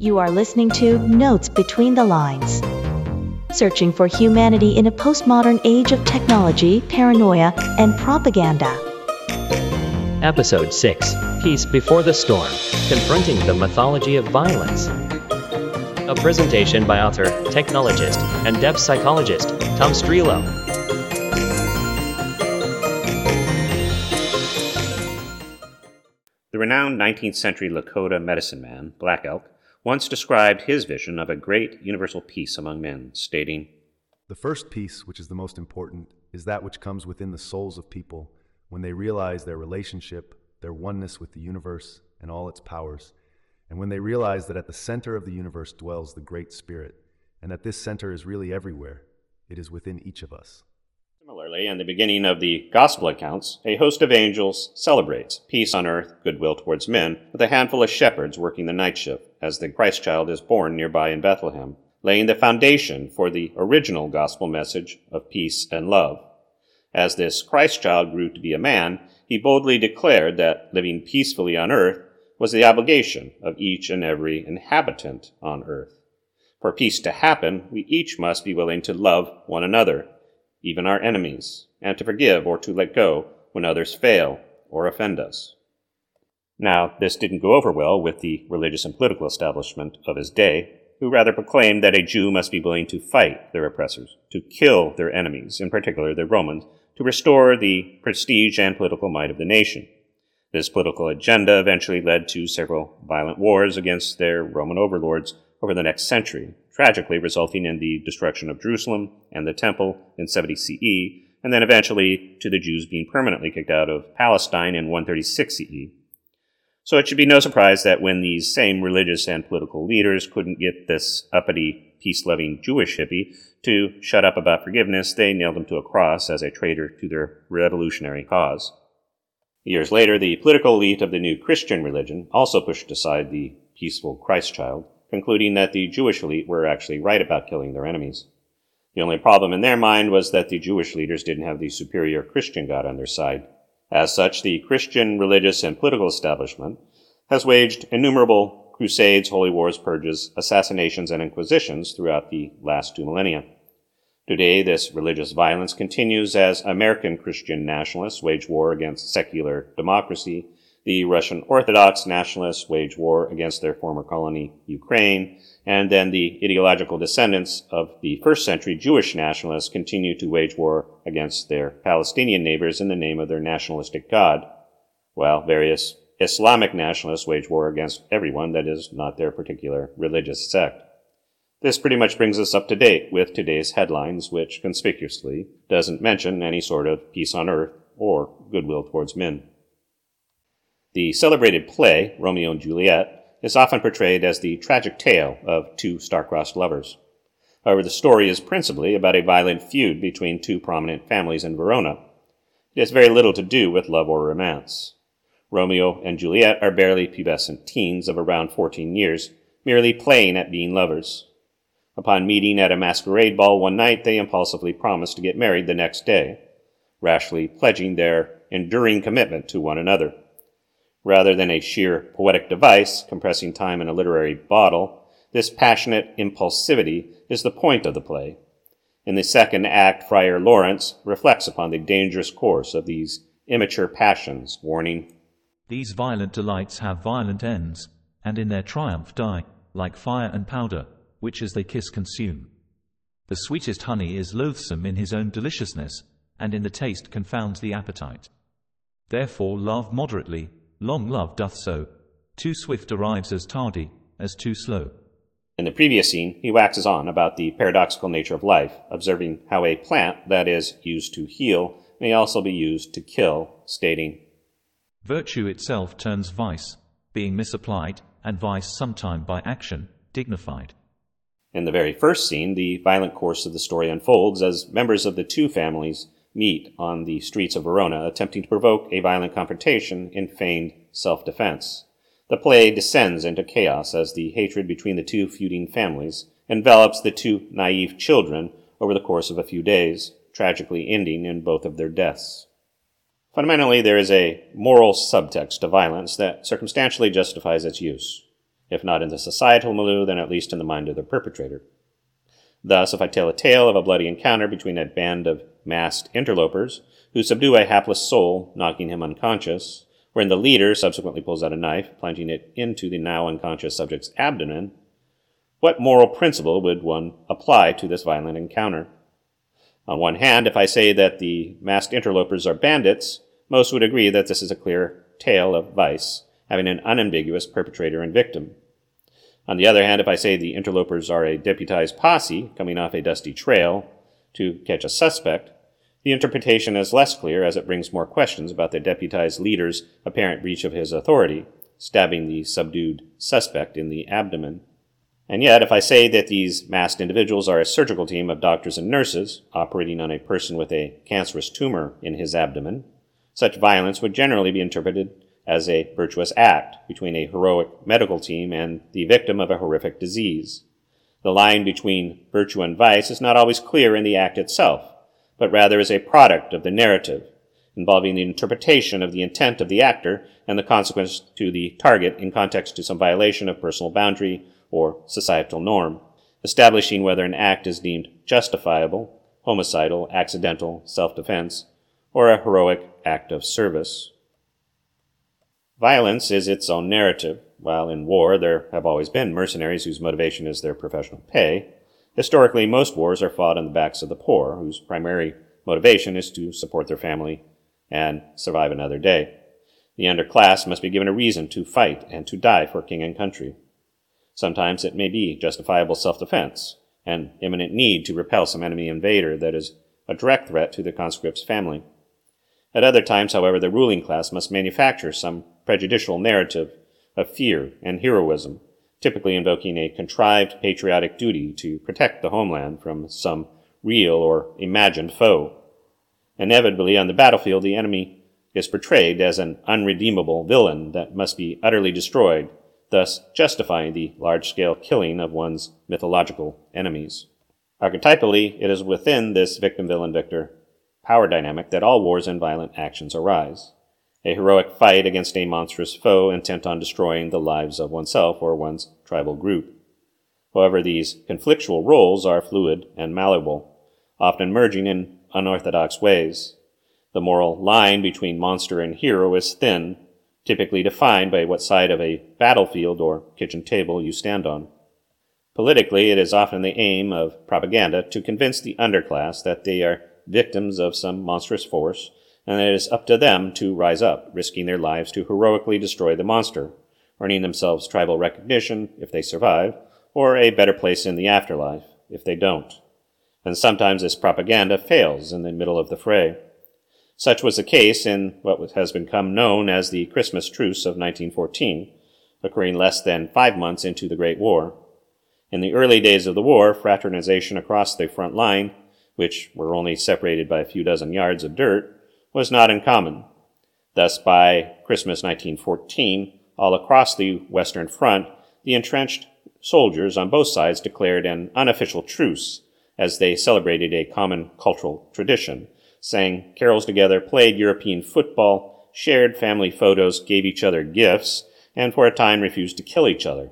You are listening to Notes Between the Lines. Searching for humanity in a postmodern age of technology, paranoia, and propaganda. Episode 6 Peace Before the Storm Confronting the Mythology of Violence. A presentation by author, technologist, and depth psychologist Tom Strelo. The renowned 19th century Lakota medicine man, Black Elk, once described his vision of a great universal peace among men, stating, The first peace, which is the most important, is that which comes within the souls of people when they realize their relationship, their oneness with the universe and all its powers, and when they realize that at the center of the universe dwells the Great Spirit, and that this center is really everywhere. It is within each of us. Similarly, in the beginning of the Gospel accounts, a host of angels celebrates peace on earth, goodwill towards men, with a handful of shepherds working the night shift as the Christ child is born nearby in Bethlehem, laying the foundation for the original gospel message of peace and love. As this Christ child grew to be a man, he boldly declared that living peacefully on earth was the obligation of each and every inhabitant on earth. For peace to happen, we each must be willing to love one another, even our enemies, and to forgive or to let go when others fail or offend us. Now, this didn't go over well with the religious and political establishment of his day, who rather proclaimed that a Jew must be willing to fight their oppressors, to kill their enemies, in particular the Romans, to restore the prestige and political might of the nation. This political agenda eventually led to several violent wars against their Roman overlords over the next century, tragically resulting in the destruction of Jerusalem and the Temple in 70 CE, and then eventually to the Jews being permanently kicked out of Palestine in 136 CE. So it should be no surprise that when these same religious and political leaders couldn't get this uppity, peace loving Jewish hippie to shut up about forgiveness, they nailed him to a cross as a traitor to their revolutionary cause. Years later, the political elite of the new Christian religion also pushed aside the peaceful Christ child, concluding that the Jewish elite were actually right about killing their enemies. The only problem in their mind was that the Jewish leaders didn't have the superior Christian God on their side. As such, the Christian religious and political establishment has waged innumerable crusades, holy wars, purges, assassinations, and inquisitions throughout the last two millennia. Today, this religious violence continues as American Christian nationalists wage war against secular democracy, the Russian Orthodox nationalists wage war against their former colony, Ukraine, and then the ideological descendants of the first century Jewish nationalists continue to wage war against their Palestinian neighbors in the name of their nationalistic God, while various Islamic nationalists wage war against everyone that is not their particular religious sect. This pretty much brings us up to date with today's headlines, which conspicuously doesn't mention any sort of peace on earth or goodwill towards men. The celebrated play, Romeo and Juliet, is often portrayed as the tragic tale of two star-crossed lovers. However, the story is principally about a violent feud between two prominent families in Verona. It has very little to do with love or romance. Romeo and Juliet are barely pubescent teens of around 14 years, merely playing at being lovers. Upon meeting at a masquerade ball one night, they impulsively promise to get married the next day, rashly pledging their enduring commitment to one another. Rather than a sheer poetic device compressing time in a literary bottle, this passionate impulsivity is the point of the play. In the second act, Friar Lawrence reflects upon the dangerous course of these immature passions, warning, These violent delights have violent ends, and in their triumph die, like fire and powder, which as they kiss consume. The sweetest honey is loathsome in his own deliciousness, and in the taste confounds the appetite. Therefore love moderately, Long love doth so. Too swift arrives as tardy, as too slow. In the previous scene, he waxes on about the paradoxical nature of life, observing how a plant that is used to heal may also be used to kill, stating, Virtue itself turns vice, being misapplied, and vice sometime by action, dignified. In the very first scene, the violent course of the story unfolds as members of the two families meet on the streets of Verona, attempting to provoke a violent confrontation in feigned self defense. The play descends into chaos as the hatred between the two feuding families envelops the two naive children over the course of a few days, tragically ending in both of their deaths. Fundamentally, there is a moral subtext to violence that circumstantially justifies its use. if not in the societal milieu, then at least in the mind of the perpetrator. Thus, if I tell a tale of a bloody encounter between a band of masked interlopers who subdue a hapless soul, knocking him unconscious, wherein the leader subsequently pulls out a knife, plunging it into the now unconscious subject's abdomen, what moral principle would one apply to this violent encounter? On one hand, if I say that the masked interlopers are bandits, most would agree that this is a clear tale of vice, having an unambiguous perpetrator and victim. On the other hand, if I say the interlopers are a deputized posse coming off a dusty trail to catch a suspect, the interpretation is less clear as it brings more questions about the deputized leader's apparent breach of his authority, stabbing the subdued suspect in the abdomen. And yet, if I say that these masked individuals are a surgical team of doctors and nurses operating on a person with a cancerous tumor in his abdomen, such violence would generally be interpreted as a virtuous act between a heroic medical team and the victim of a horrific disease. The line between virtue and vice is not always clear in the act itself, but rather is a product of the narrative, involving the interpretation of the intent of the actor and the consequence to the target in context to some violation of personal boundary or societal norm, establishing whether an act is deemed justifiable, homicidal, accidental, self defense, or a heroic act of service. Violence is its own narrative. While in war there have always been mercenaries whose motivation is their professional pay, historically most wars are fought on the backs of the poor, whose primary motivation is to support their family and survive another day. The underclass must be given a reason to fight and to die for king and country. Sometimes it may be justifiable self defense, an imminent need to repel some enemy invader that is a direct threat to the conscript's family. At other times, however, the ruling class must manufacture some prejudicial narrative of fear and heroism, typically invoking a contrived patriotic duty to protect the homeland from some real or imagined foe. Inevitably, on the battlefield, the enemy is portrayed as an unredeemable villain that must be utterly destroyed thus justifying the large scale killing of one's mythological enemies. Archetypally, it is within this victim villain victor power dynamic that all wars and violent actions arise. A heroic fight against a monstrous foe intent on destroying the lives of oneself or one's tribal group. However, these conflictual roles are fluid and malleable, often merging in unorthodox ways. The moral line between monster and hero is thin typically defined by what side of a battlefield or kitchen table you stand on. Politically, it is often the aim of propaganda to convince the underclass that they are victims of some monstrous force, and it is up to them to rise up, risking their lives to heroically destroy the monster, earning themselves tribal recognition if they survive, or a better place in the afterlife if they don't. And sometimes this propaganda fails in the middle of the fray. Such was the case in what has become known as the Christmas Truce of 1914, occurring less than five months into the Great War. In the early days of the war, fraternization across the front line, which were only separated by a few dozen yards of dirt, was not uncommon. Thus, by Christmas 1914, all across the Western Front, the entrenched soldiers on both sides declared an unofficial truce as they celebrated a common cultural tradition sang carols together, played European football, shared family photos, gave each other gifts, and for a time refused to kill each other.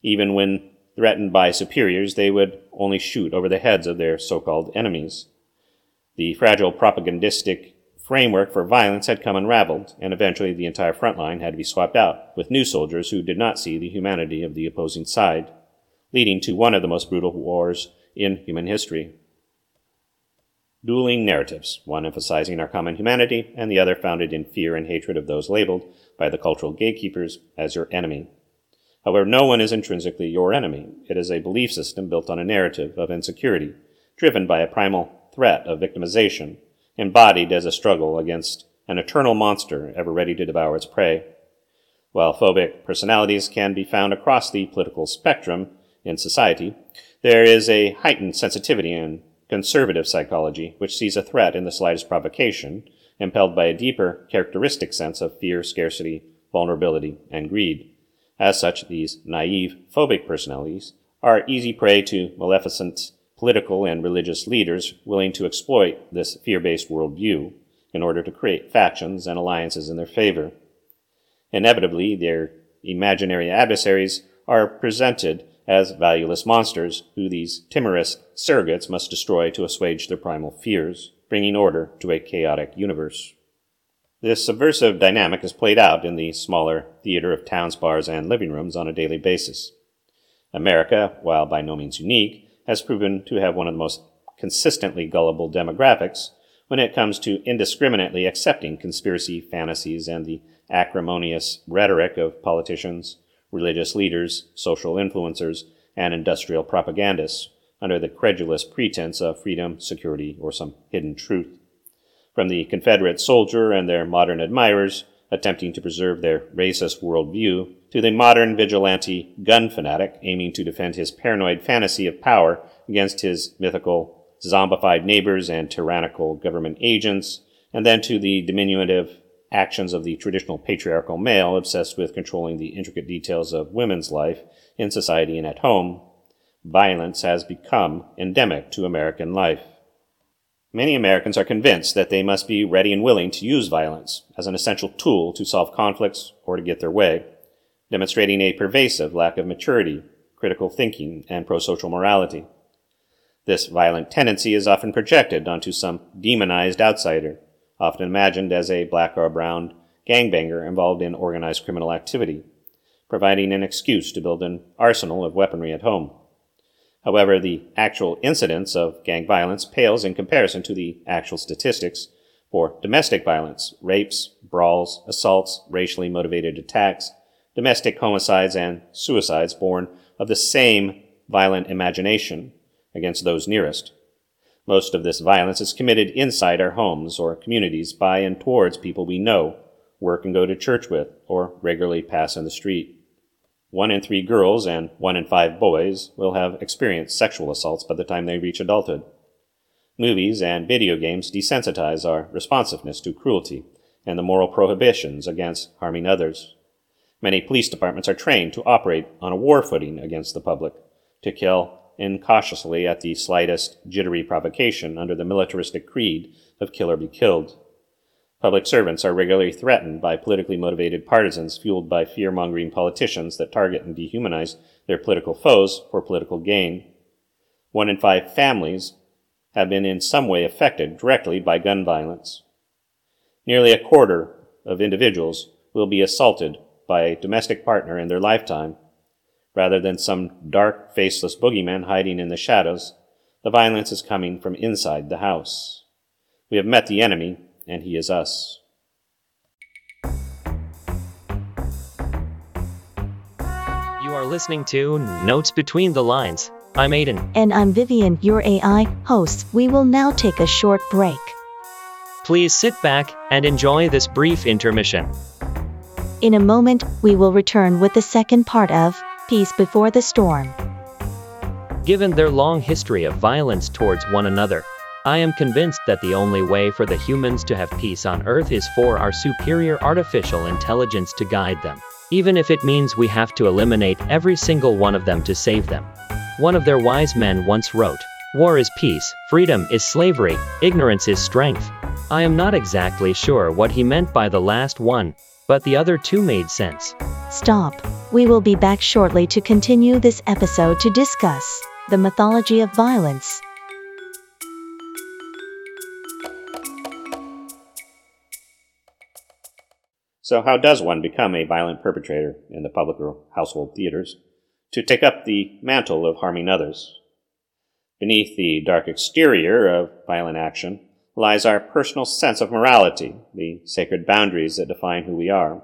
Even when threatened by superiors, they would only shoot over the heads of their so called enemies. The fragile propagandistic framework for violence had come unraveled, and eventually the entire front line had to be swapped out with new soldiers who did not see the humanity of the opposing side, leading to one of the most brutal wars in human history dueling narratives, one emphasizing our common humanity and the other founded in fear and hatred of those labeled by the cultural gatekeepers as your enemy. However, no one is intrinsically your enemy. It is a belief system built on a narrative of insecurity, driven by a primal threat of victimization, embodied as a struggle against an eternal monster ever ready to devour its prey. While phobic personalities can be found across the political spectrum in society, there is a heightened sensitivity in conservative psychology, which sees a threat in the slightest provocation, impelled by a deeper characteristic sense of fear, scarcity, vulnerability, and greed. As such, these naive, phobic personalities are easy prey to maleficent political and religious leaders willing to exploit this fear based worldview in order to create factions and alliances in their favor. Inevitably, their imaginary adversaries are presented as valueless monsters who these timorous surrogates must destroy to assuage their primal fears, bringing order to a chaotic universe. This subversive dynamic is played out in the smaller theater of towns, bars, and living rooms on a daily basis. America, while by no means unique, has proven to have one of the most consistently gullible demographics when it comes to indiscriminately accepting conspiracy fantasies and the acrimonious rhetoric of politicians, religious leaders, social influencers, and industrial propagandists under the credulous pretense of freedom, security, or some hidden truth. From the Confederate soldier and their modern admirers attempting to preserve their racist worldview, to the modern vigilante gun fanatic aiming to defend his paranoid fantasy of power against his mythical zombified neighbors and tyrannical government agents, and then to the diminutive actions of the traditional patriarchal male obsessed with controlling the intricate details of women's life in society and at home, violence has become endemic to American life. Many Americans are convinced that they must be ready and willing to use violence as an essential tool to solve conflicts or to get their way, demonstrating a pervasive lack of maturity, critical thinking, and prosocial morality. This violent tendency is often projected onto some demonized outsider, often imagined as a black or brown gangbanger involved in organized criminal activity, providing an excuse to build an arsenal of weaponry at home. However, the actual incidence of gang violence pales in comparison to the actual statistics for domestic violence, rapes, brawls, assaults, racially motivated attacks, domestic homicides, and suicides born of the same violent imagination against those nearest. Most of this violence is committed inside our homes or communities by and towards people we know, work and go to church with, or regularly pass in the street. One in three girls and one in five boys will have experienced sexual assaults by the time they reach adulthood. Movies and video games desensitize our responsiveness to cruelty and the moral prohibitions against harming others. Many police departments are trained to operate on a war footing against the public, to kill incautiously at the slightest jittery provocation under the militaristic creed of kill or be killed. Public servants are regularly threatened by politically motivated partisans fueled by fear mongering politicians that target and dehumanize their political foes for political gain. One in five families have been in some way affected directly by gun violence. Nearly a quarter of individuals will be assaulted by a domestic partner in their lifetime. Rather than some dark, faceless boogeyman hiding in the shadows, the violence is coming from inside the house. We have met the enemy and he is us. You are listening to Notes Between the Lines. I'm Aiden. And I'm Vivian, your AI host. We will now take a short break. Please sit back and enjoy this brief intermission. In a moment, we will return with the second part of Peace Before the Storm. Given their long history of violence towards one another, I am convinced that the only way for the humans to have peace on Earth is for our superior artificial intelligence to guide them, even if it means we have to eliminate every single one of them to save them. One of their wise men once wrote, War is peace, freedom is slavery, ignorance is strength. I am not exactly sure what he meant by the last one, but the other two made sense. Stop. We will be back shortly to continue this episode to discuss the mythology of violence. So, how does one become a violent perpetrator in the public or household theaters to take up the mantle of harming others? Beneath the dark exterior of violent action lies our personal sense of morality, the sacred boundaries that define who we are.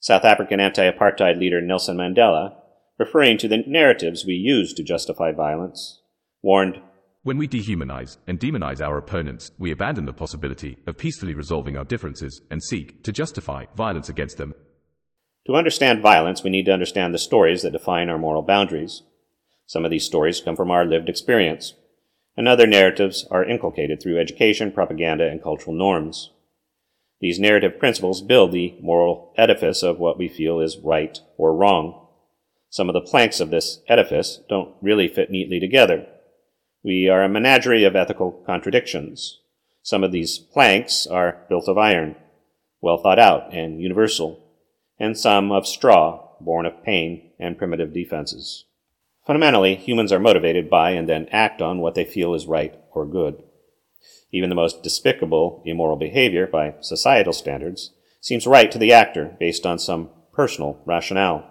South African anti apartheid leader Nelson Mandela, referring to the narratives we use to justify violence, warned when we dehumanize and demonize our opponents, we abandon the possibility of peacefully resolving our differences and seek to justify violence against them. To understand violence, we need to understand the stories that define our moral boundaries. Some of these stories come from our lived experience, and other narratives are inculcated through education, propaganda, and cultural norms. These narrative principles build the moral edifice of what we feel is right or wrong. Some of the planks of this edifice don't really fit neatly together. We are a menagerie of ethical contradictions. Some of these planks are built of iron, well thought out and universal, and some of straw, born of pain and primitive defenses. Fundamentally, humans are motivated by and then act on what they feel is right or good. Even the most despicable immoral behavior by societal standards seems right to the actor based on some personal rationale,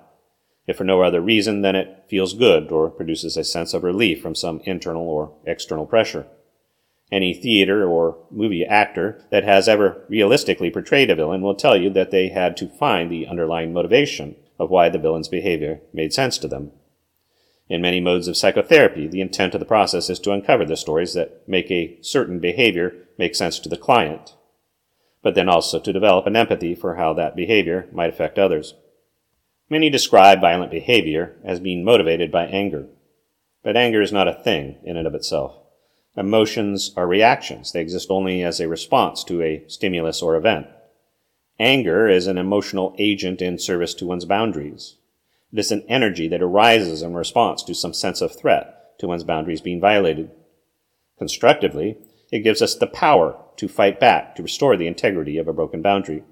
if for no other reason than it feels good or produces a sense of relief from some internal or external pressure. Any theater or movie actor that has ever realistically portrayed a villain will tell you that they had to find the underlying motivation of why the villain's behavior made sense to them. In many modes of psychotherapy, the intent of the process is to uncover the stories that make a certain behavior make sense to the client, but then also to develop an empathy for how that behavior might affect others. Many describe violent behavior as being motivated by anger, but anger is not a thing in and of itself. Emotions are reactions. They exist only as a response to a stimulus or event. Anger is an emotional agent in service to one's boundaries. It is an energy that arises in response to some sense of threat to one's boundaries being violated. Constructively, it gives us the power to fight back to restore the integrity of a broken boundary.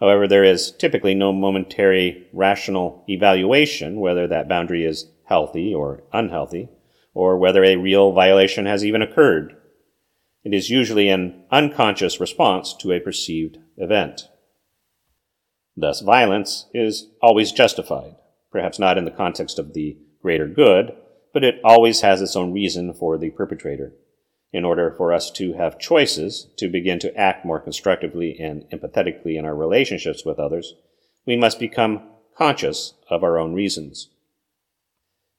However, there is typically no momentary rational evaluation whether that boundary is healthy or unhealthy, or whether a real violation has even occurred. It is usually an unconscious response to a perceived event. Thus, violence is always justified, perhaps not in the context of the greater good, but it always has its own reason for the perpetrator. In order for us to have choices to begin to act more constructively and empathetically in our relationships with others, we must become conscious of our own reasons.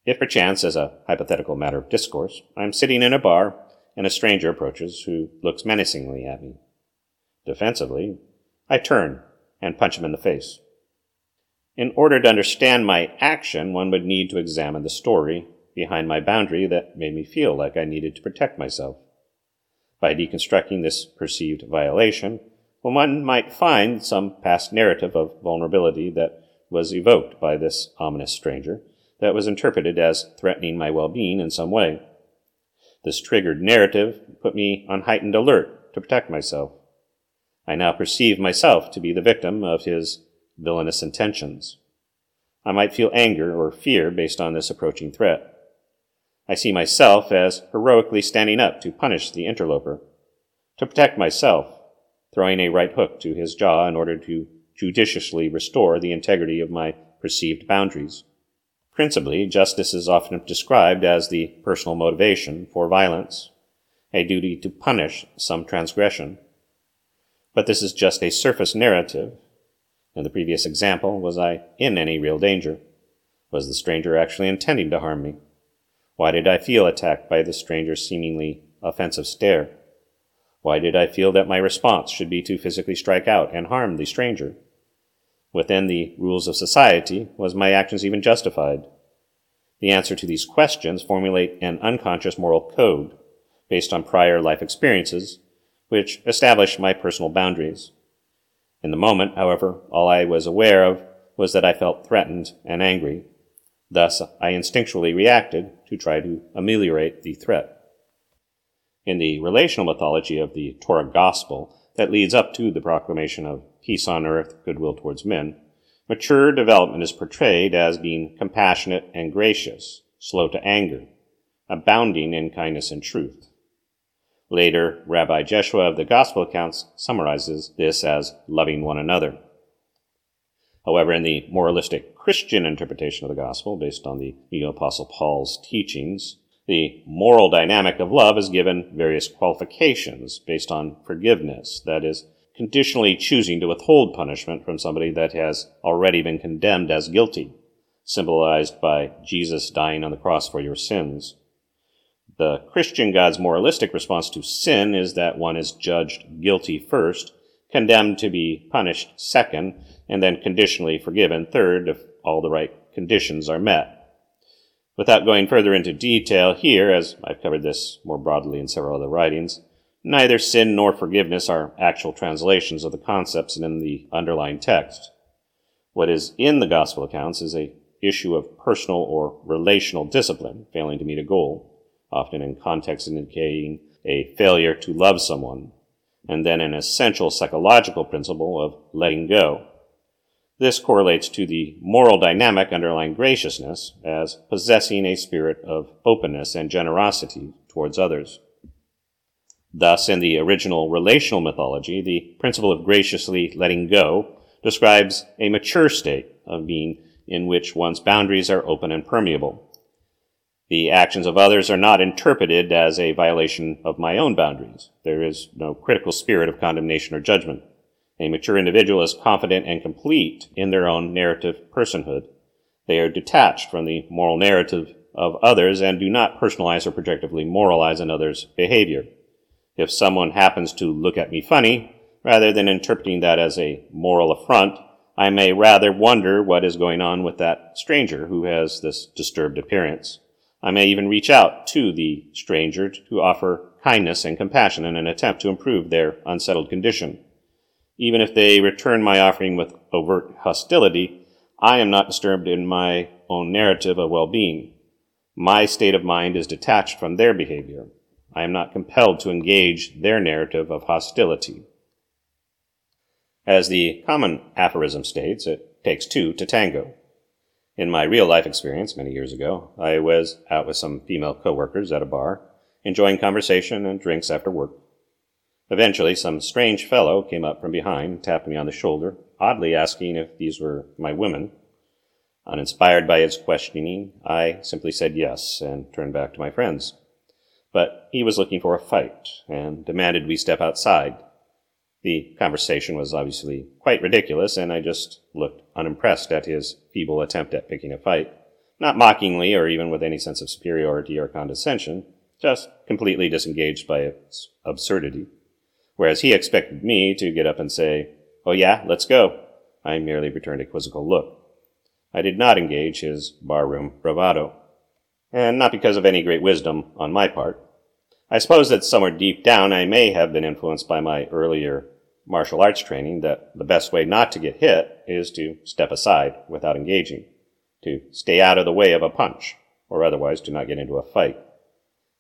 If perchance, as a hypothetical matter of discourse, I am sitting in a bar and a stranger approaches who looks menacingly at me. Defensively, I turn and punch him in the face. In order to understand my action, one would need to examine the story behind my boundary that made me feel like I needed to protect myself. By deconstructing this perceived violation, one might find some past narrative of vulnerability that was evoked by this ominous stranger that was interpreted as threatening my well being in some way. This triggered narrative put me on heightened alert to protect myself. I now perceive myself to be the victim of his villainous intentions. I might feel anger or fear based on this approaching threat. I see myself as heroically standing up to punish the interloper, to protect myself, throwing a right hook to his jaw in order to judiciously restore the integrity of my perceived boundaries. Principally, justice is often described as the personal motivation for violence, a duty to punish some transgression. But this is just a surface narrative. In the previous example, was I in any real danger? Was the stranger actually intending to harm me? Why did I feel attacked by the stranger's seemingly offensive stare? Why did I feel that my response should be to physically strike out and harm the stranger? within the rules of society, was my actions even justified? The answer to these questions formulate an unconscious moral code based on prior life experiences, which establish my personal boundaries. In the moment, however, all I was aware of was that I felt threatened and angry. Thus, I instinctually reacted to try to ameliorate the threat. In the relational mythology of the Torah Gospel that leads up to the proclamation of peace on earth, goodwill towards men, mature development is portrayed as being compassionate and gracious, slow to anger, abounding in kindness and truth. Later, Rabbi Jeshua of the Gospel accounts summarizes this as loving one another. However, in the moralistic Christian interpretation of the Gospel, based on the Apostle Paul's teachings, the moral dynamic of love is given various qualifications based on forgiveness, that is, conditionally choosing to withhold punishment from somebody that has already been condemned as guilty, symbolized by Jesus dying on the cross for your sins. The Christian God's moralistic response to sin is that one is judged guilty first, condemned to be punished second, and then conditionally forgiven third if all the right conditions are met. Without going further into detail here, as I've covered this more broadly in several other writings, Neither sin nor forgiveness are actual translations of the concepts in the underlying text. What is in the gospel accounts is a issue of personal or relational discipline failing to meet a goal, often in context indicating a failure to love someone, and then an essential psychological principle of letting go. This correlates to the moral dynamic underlying graciousness as possessing a spirit of openness and generosity towards others. Thus, in the original relational mythology, the principle of graciously letting go describes a mature state of being in which one's boundaries are open and permeable. The actions of others are not interpreted as a violation of my own boundaries. There is no critical spirit of condemnation or judgment. A mature individual is confident and complete in their own narrative personhood. They are detached from the moral narrative of others and do not personalize or projectively moralize another's behavior. If someone happens to look at me funny, rather than interpreting that as a moral affront, I may rather wonder what is going on with that stranger who has this disturbed appearance. I may even reach out to the stranger to offer kindness and compassion in an attempt to improve their unsettled condition. Even if they return my offering with overt hostility, I am not disturbed in my own narrative of well-being. My state of mind is detached from their behavior. I am not compelled to engage their narrative of hostility. As the common aphorism states, it takes two to tango. In my real life experience many years ago, I was out with some female coworkers at a bar, enjoying conversation and drinks after work. Eventually, some strange fellow came up from behind, tapped me on the shoulder, oddly asking if these were my women. Uninspired by his questioning, I simply said yes and turned back to my friends. But he was looking for a fight and demanded we step outside. The conversation was obviously quite ridiculous, and I just looked unimpressed at his feeble attempt at picking a fight. Not mockingly or even with any sense of superiority or condescension, just completely disengaged by its absurdity. Whereas he expected me to get up and say, Oh yeah, let's go. I merely returned a quizzical look. I did not engage his barroom bravado. And not because of any great wisdom on my part. I suppose that somewhere deep down I may have been influenced by my earlier martial arts training that the best way not to get hit is to step aside without engaging, to stay out of the way of a punch, or otherwise to not get into a fight.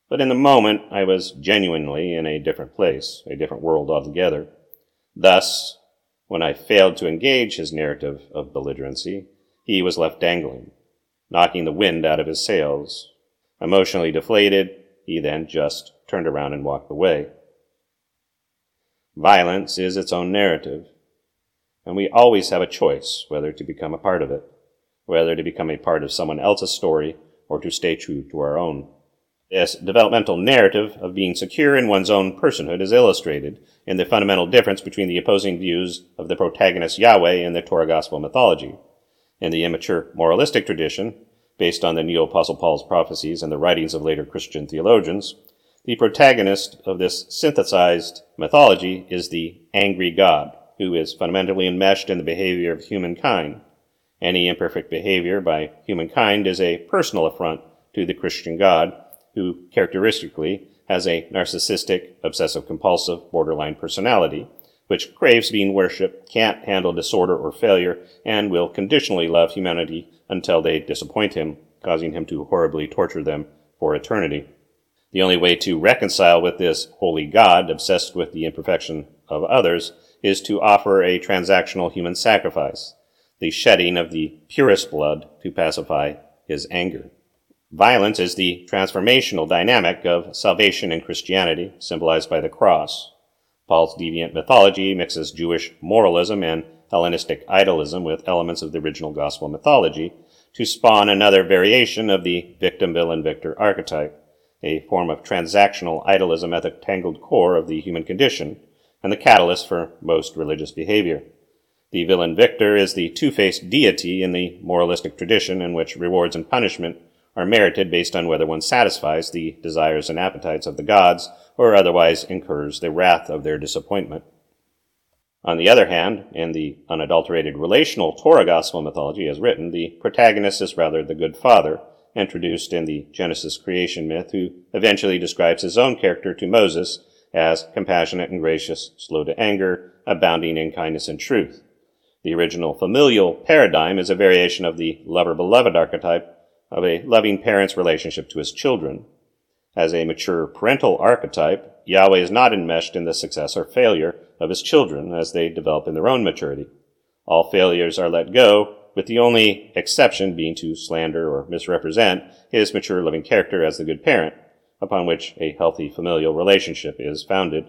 But in the moment, I was genuinely in a different place, a different world altogether. Thus, when I failed to engage his narrative of belligerency, he was left dangling, knocking the wind out of his sails. Emotionally deflated, he then just turned around and walked away. Violence is its own narrative, and we always have a choice whether to become a part of it, whether to become a part of someone else's story or to stay true to our own. This developmental narrative of being secure in one's own personhood is illustrated in the fundamental difference between the opposing views of the protagonist Yahweh in the Torah Gospel mythology. In the immature moralistic tradition, based on the Neo Apostle Paul's prophecies and the writings of later Christian theologians, the protagonist of this synthesized mythology is the angry God, who is fundamentally enmeshed in the behavior of humankind. Any imperfect behavior by humankind is a personal affront to the Christian God, who characteristically has a narcissistic, obsessive compulsive, borderline personality, which craves being worshipped, can't handle disorder or failure, and will conditionally love humanity until they disappoint him, causing him to horribly torture them for eternity. The only way to reconcile with this holy God, obsessed with the imperfection of others, is to offer a transactional human sacrifice, the shedding of the purest blood to pacify his anger. Violence is the transformational dynamic of salvation in Christianity, symbolized by the cross. Paul's deviant mythology mixes Jewish moralism and Hellenistic idolism with elements of the original gospel mythology to spawn another variation of the victim villain victor archetype, a form of transactional idolism at the tangled core of the human condition and the catalyst for most religious behavior. The villain victor is the two faced deity in the moralistic tradition in which rewards and punishment are merited based on whether one satisfies the desires and appetites of the gods or otherwise incurs the wrath of their disappointment. On the other hand, in the unadulterated relational Torah gospel mythology as written, the protagonist is rather the good father, introduced in the Genesis creation myth, who eventually describes his own character to Moses as compassionate and gracious, slow to anger, abounding in kindness and truth. The original familial paradigm is a variation of the lover-beloved archetype of a loving parent's relationship to his children. As a mature parental archetype, Yahweh is not enmeshed in the success or failure of his children as they develop in their own maturity. All failures are let go, with the only exception being to slander or misrepresent his mature living character as the good parent, upon which a healthy familial relationship is founded.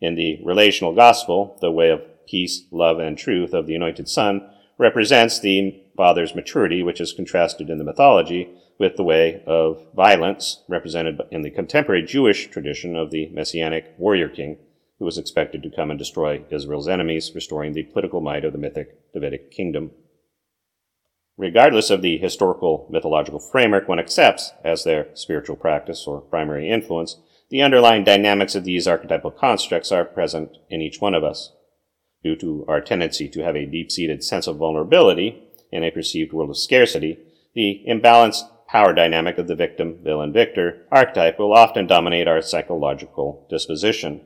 In the relational gospel, the way of peace, love, and truth of the anointed Son represents the Father's maturity, which is contrasted in the mythology with the way of violence represented in the contemporary Jewish tradition of the messianic warrior king who was expected to come and destroy Israel's enemies, restoring the political might of the mythic Davidic kingdom. Regardless of the historical mythological framework one accepts as their spiritual practice or primary influence, the underlying dynamics of these archetypal constructs are present in each one of us. Due to our tendency to have a deep seated sense of vulnerability in a perceived world of scarcity, the imbalanced power dynamic of the victim, villain, victor archetype will often dominate our psychological disposition.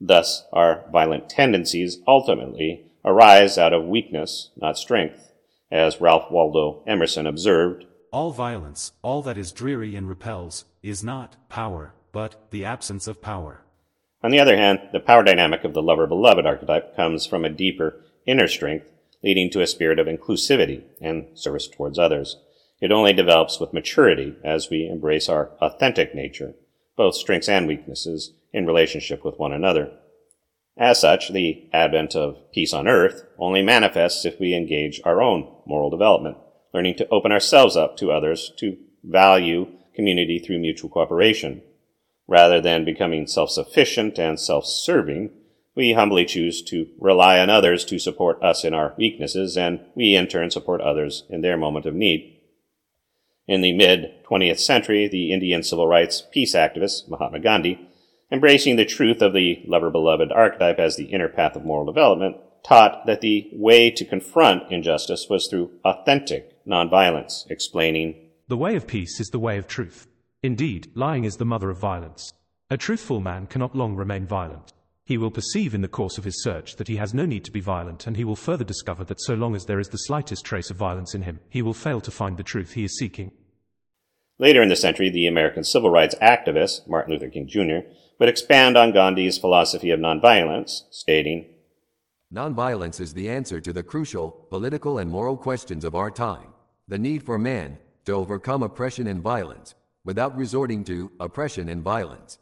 Thus, our violent tendencies ultimately arise out of weakness, not strength. As Ralph Waldo Emerson observed, All violence, all that is dreary and repels, is not power, but the absence of power. On the other hand, the power dynamic of the lover beloved archetype comes from a deeper inner strength, leading to a spirit of inclusivity and service towards others. It only develops with maturity as we embrace our authentic nature, both strengths and weaknesses, in relationship with one another. As such, the advent of peace on earth only manifests if we engage our own moral development, learning to open ourselves up to others, to value community through mutual cooperation. Rather than becoming self-sufficient and self-serving, we humbly choose to rely on others to support us in our weaknesses, and we in turn support others in their moment of need. In the mid 20th century, the Indian civil rights peace activist Mahatma Gandhi embracing the truth of the lover beloved archetype as the inner path of moral development, taught that the way to confront injustice was through authentic nonviolence, explaining The way of peace is the way of truth. Indeed, lying is the mother of violence. A truthful man cannot long remain violent. He will perceive in the course of his search that he has no need to be violent, and he will further discover that so long as there is the slightest trace of violence in him, he will fail to find the truth he is seeking. Later in the century, the American civil rights activist, Martin Luther King Jr., would expand on Gandhi's philosophy of nonviolence, stating, Nonviolence is the answer to the crucial political and moral questions of our time. The need for man to overcome oppression and violence without resorting to oppression and violence.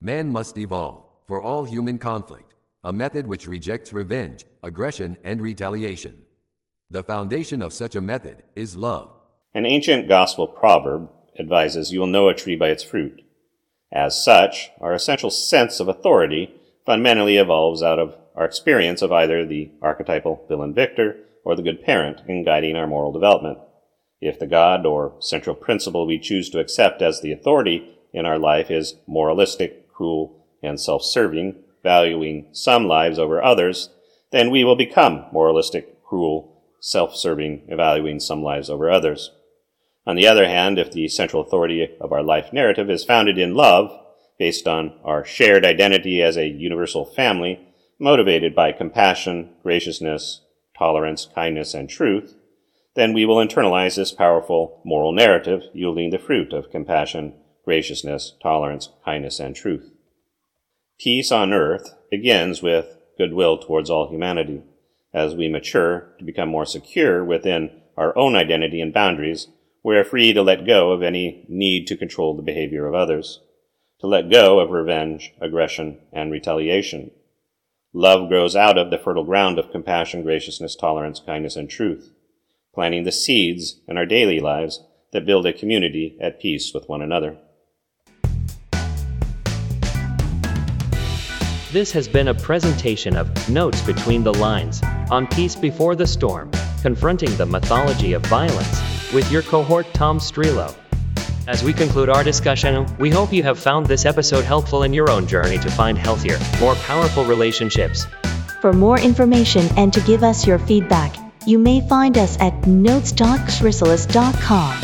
Man must evolve, for all human conflict, a method which rejects revenge, aggression, and retaliation. The foundation of such a method is love. An ancient gospel proverb advises you will know a tree by its fruit. As such, our essential sense of authority fundamentally evolves out of our experience of either the archetypal villain victor or the good parent in guiding our moral development. If the God or central principle we choose to accept as the authority in our life is moralistic, cruel, and self-serving, valuing some lives over others, then we will become moralistic, cruel, self-serving, valuing some lives over others. On the other hand, if the central authority of our life narrative is founded in love, based on our shared identity as a universal family, motivated by compassion, graciousness, tolerance, kindness, and truth, then we will internalize this powerful moral narrative, yielding the fruit of compassion, graciousness, tolerance, kindness, and truth. Peace on earth begins with goodwill towards all humanity. As we mature to become more secure within our own identity and boundaries, we are free to let go of any need to control the behavior of others, to let go of revenge, aggression, and retaliation. Love grows out of the fertile ground of compassion, graciousness, tolerance, kindness, and truth, planting the seeds in our daily lives that build a community at peace with one another. This has been a presentation of Notes Between the Lines on Peace Before the Storm, confronting the mythology of violence with your cohort Tom Strelo. As we conclude our discussion, we hope you have found this episode helpful in your own journey to find healthier, more powerful relationships. For more information and to give us your feedback, you may find us at notes.xrysalus.com.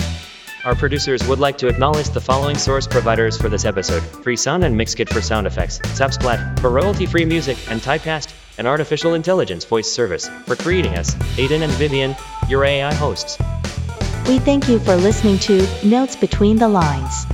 Our producers would like to acknowledge the following source providers for this episode Free Sound and Mixkit for sound effects, Zapsplat for royalty free music, and Typecast, an artificial intelligence voice service, for creating us, Aiden and Vivian, your AI hosts. We thank you for listening to Notes Between the Lines.